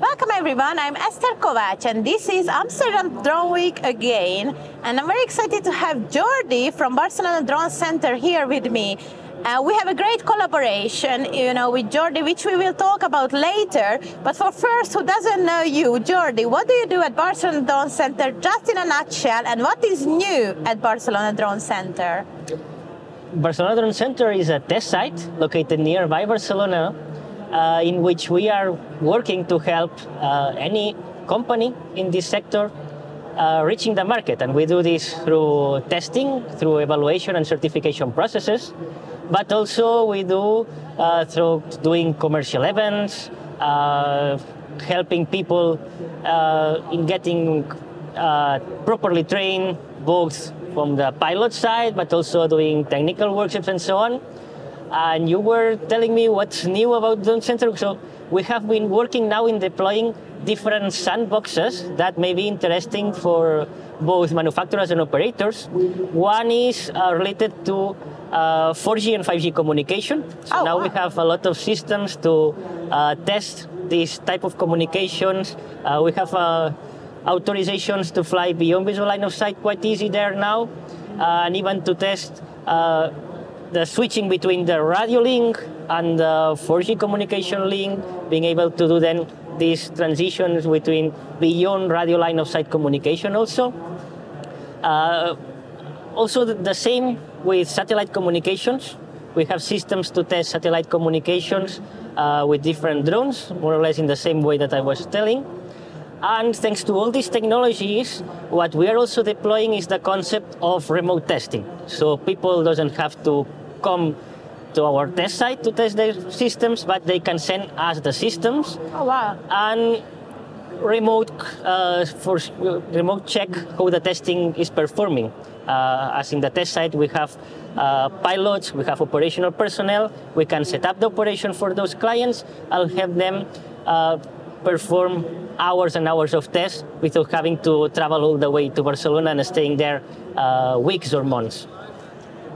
Welcome everyone, I'm Esther Kovac and this is Amsterdam Drone Week again and I'm very excited to have Jordi from Barcelona Drone Center here with me. Uh, we have a great collaboration, you know, with Jordi, which we will talk about later. But for first, who doesn't know you, Jordi, what do you do at Barcelona Drone Center, just in a nutshell, and what is new at Barcelona Drone Center? Barcelona Center is a test site located nearby Barcelona, uh, in which we are working to help uh, any company in this sector uh, reaching the market. And we do this through testing, through evaluation and certification processes, but also we do uh, through doing commercial events, uh, helping people uh, in getting properly trained, both from the pilot side, but also doing technical workshops and so on. And you were telling me what's new about Drone Center. So we have been working now in deploying different sandboxes that may be interesting for both manufacturers and operators. One is uh, related to uh, 4G and 5G communication. So Oh, now wow. we have a lot of systems to uh, test this type of communications. Uh, we have uh, authorizations to fly beyond visual line of sight quite easy there now, uh, and even to test uh, the switching between the radio link and the 4G communication link, being able to do then these transitions between beyond radio line of sight communication also. Uh, also, the, same with satellite communications. We have systems to test satellite communications uh, with different drones, more or less in the same way that I was telling. And thanks to all these technologies, what we are also deploying is the concept of remote testing. So people doesn't have to come to our test site to test their systems, but they can send us the systems Oh, wow. and remote uh, for remote check how the testing is performing. Uh, as in the test site, we have uh, pilots, we have operational personnel. We can set up the operation for those clients. I'll have them uh, perform hours and hours of tests without having to travel all the way to Barcelona and staying there uh, weeks or months.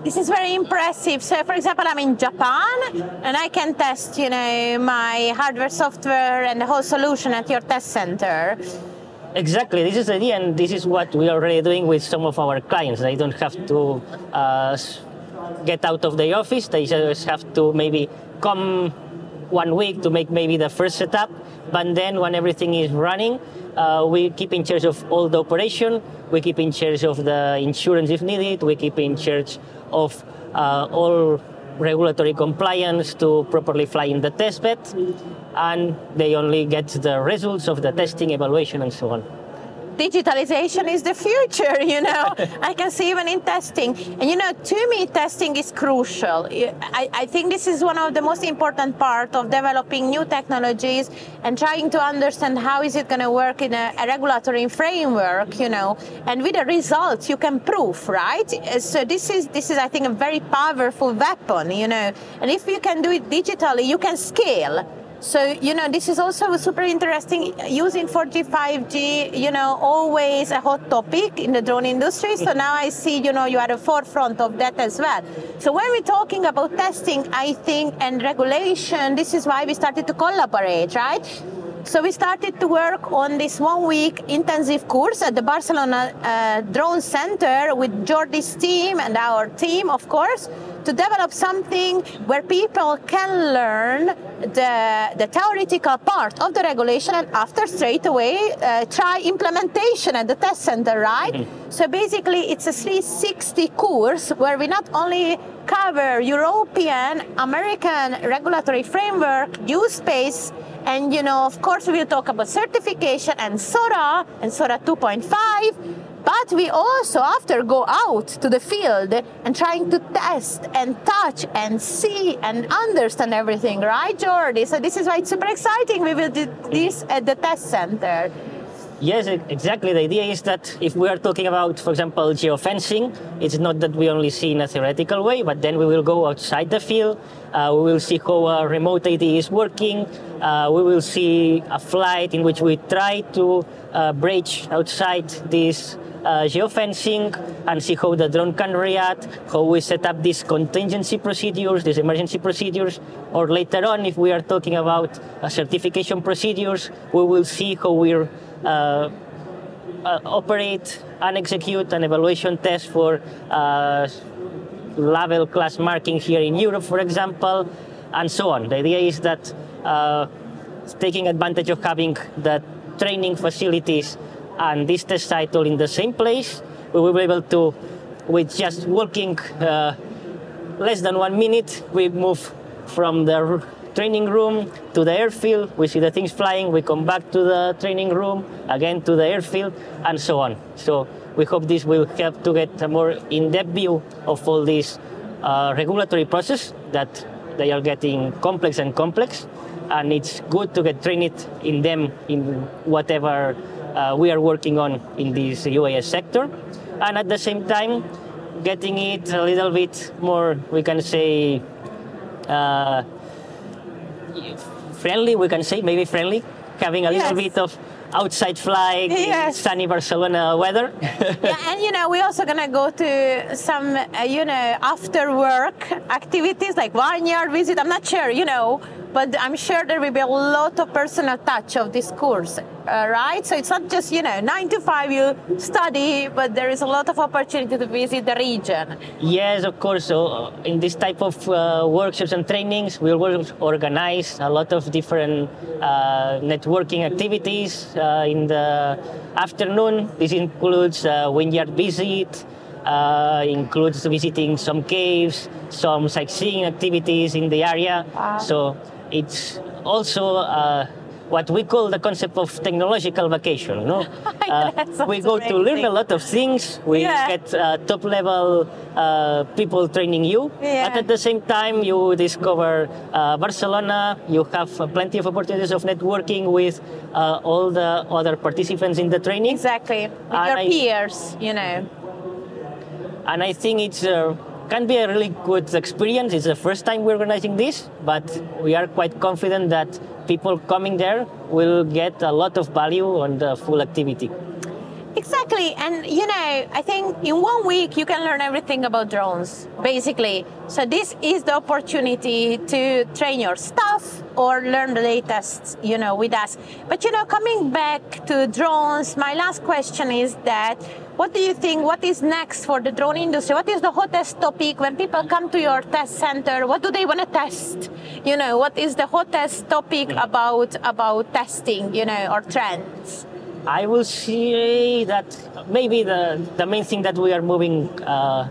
This is very impressive. So, for example, I'm in Japan and I can test, you know, my hardware, software, and the whole solution at your test center. Exactly, this is the idea, and this is what we are already doing with some of our clients. They don't have to uh, get out of the office, they just have to maybe come one week to make maybe the first setup, but then when everything is running, uh, we keep in charge of all the operation, we keep in charge of the insurance if needed, we keep in charge of uh, all regulatory compliance to properly fly in the test bed, and they only get the results of the testing, evaluation, and so on. Digitalization is the future, you know. I can see even in testing. And you know, to me, testing is crucial. I, I think this is one of the most important part of developing new technologies and trying to understand how is it going to work in a, a regulatory framework, you know, and with the results you can prove, right? So this is this is I think a very powerful weapon, you know. And if you can do it digitally, you can scale. So, you know, this is also super interesting. Using 4G, 5G, you know, always a hot topic in the drone industry. So now I see, you know, you are at the forefront of that as well. So when we're talking about testing, I think, and regulation, this is why we started to collaborate, right? So we started to work on this one week intensive course at the Barcelona uh, Drone Center with Jordi's team and our team, of course, to develop something where people can learn the, the theoretical part of the regulation and after straight away uh, try implementation at the test center, right? So basically it's a 360 course where we not only cover European, American regulatory framework, U-space, and you know, of course, we will talk about certification and SORA and SORA 2.5. But we also, after, go out to the field and trying to test and touch and see and understand everything, right, Jordi? So this is why it's super exciting. We will do this at the test center. Yes, exactly. The idea is that if we are talking about, for example, geofencing, it's not that we only see in a theoretical way, but then we will go outside the field, uh, we will see how a remote ID is working, uh, we will see a flight in which we try to uh, bridge outside this uh, geofencing and see how the drone can react, how we set up these contingency procedures, these emergency procedures, or later on, if we are talking about uh, certification procedures, we will see how we uh, uh, operate and execute an evaluation test for uh, level class marking here in Europe, for example, and so on. The idea is that uh, taking advantage of having the training facilities and this test all in the same place, we will be able to, with just walking uh, less than one minute, we move from the training room to the airfield, we see the things flying, we come back to the training room, again to the airfield, and so on. So we hope this will help to get a more in-depth view of all this uh, regulatory process that they are getting complex and complex, and it's good to get trained in them in whatever uh, we are working on in this UAS sector, and at the same time getting it a little bit more, we can say, uh, friendly. We can say maybe friendly, having a Yes. little bit of outside flying, in Yes. sunny Barcelona weather. yeah, and you know, we're also gonna go to some, uh, you know, after work activities like vineyard visit. I'm not sure, you know, but I'm sure there will be a lot of personal touch of this course, uh, right? So it's not just, you know, nine to five you study, but there is a lot of opportunity to visit the region. Yes, of course. So uh, in this type of uh, workshops and trainings, we will organize a lot of different uh, networking activities uh, in the afternoon. This includes uh, vineyard visit, uh, includes visiting some caves, some sightseeing activities in the area. Wow. So it's also uh, what we call the concept of technological vacation. No, Uh, we go to learn a lot of things. We Yeah. get uh, top level uh, people training you, Yeah. but at the same time you discover uh, Barcelona. You have uh, plenty of opportunities of networking with uh, all the other participants in the training. Exactly, with And your I- peers, you know. and I think it's uh, can be a really good experience. It's the first time we're organizing this, but we are quite confident that people coming there will get a lot of value on the full activity. Exactly, and you know, I think in one week you can learn everything about drones, basically. So this is the opportunity to train your staff or learn the latest, you know, with us. But you know, coming back to drones, my last question is that what do you think? What is next for the drone industry? What is the hottest topic when people come to your test center? What do they want to test? You know, what is the hottest topic about about testing? You know, or trends? I will say that maybe the, the main thing that we are moving uh,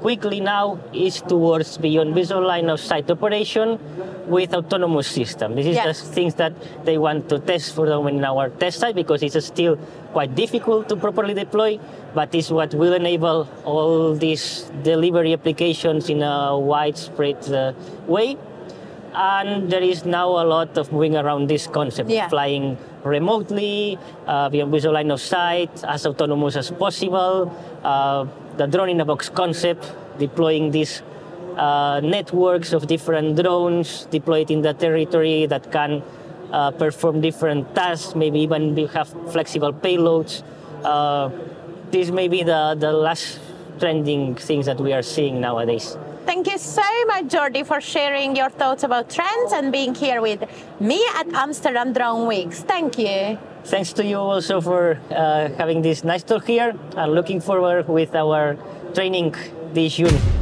quickly now is towards beyond visual line of sight operation with autonomous system. This is Yes. the things that they want to test for them in our test site because it's still quite difficult to properly deploy, but it's what will enable all these delivery applications in a widespread uh, way. And there is now a lot of moving around this concept, Yeah. flying remotely, uh, beyond visual line of sight, as autonomous as possible. Uh, the drone in a box concept, deploying these uh, networks of different drones deployed in the territory that can uh, perform different tasks, maybe even have flexible payloads. Uh, this may be the, the last trending things that we are seeing nowadays. Thank you so much, Jordi, for sharing your thoughts about trends and being here with me at Amsterdam Drone Weeks. Thank you. Thanks to you also for uh, having this nice talk here and looking forward with our training this June.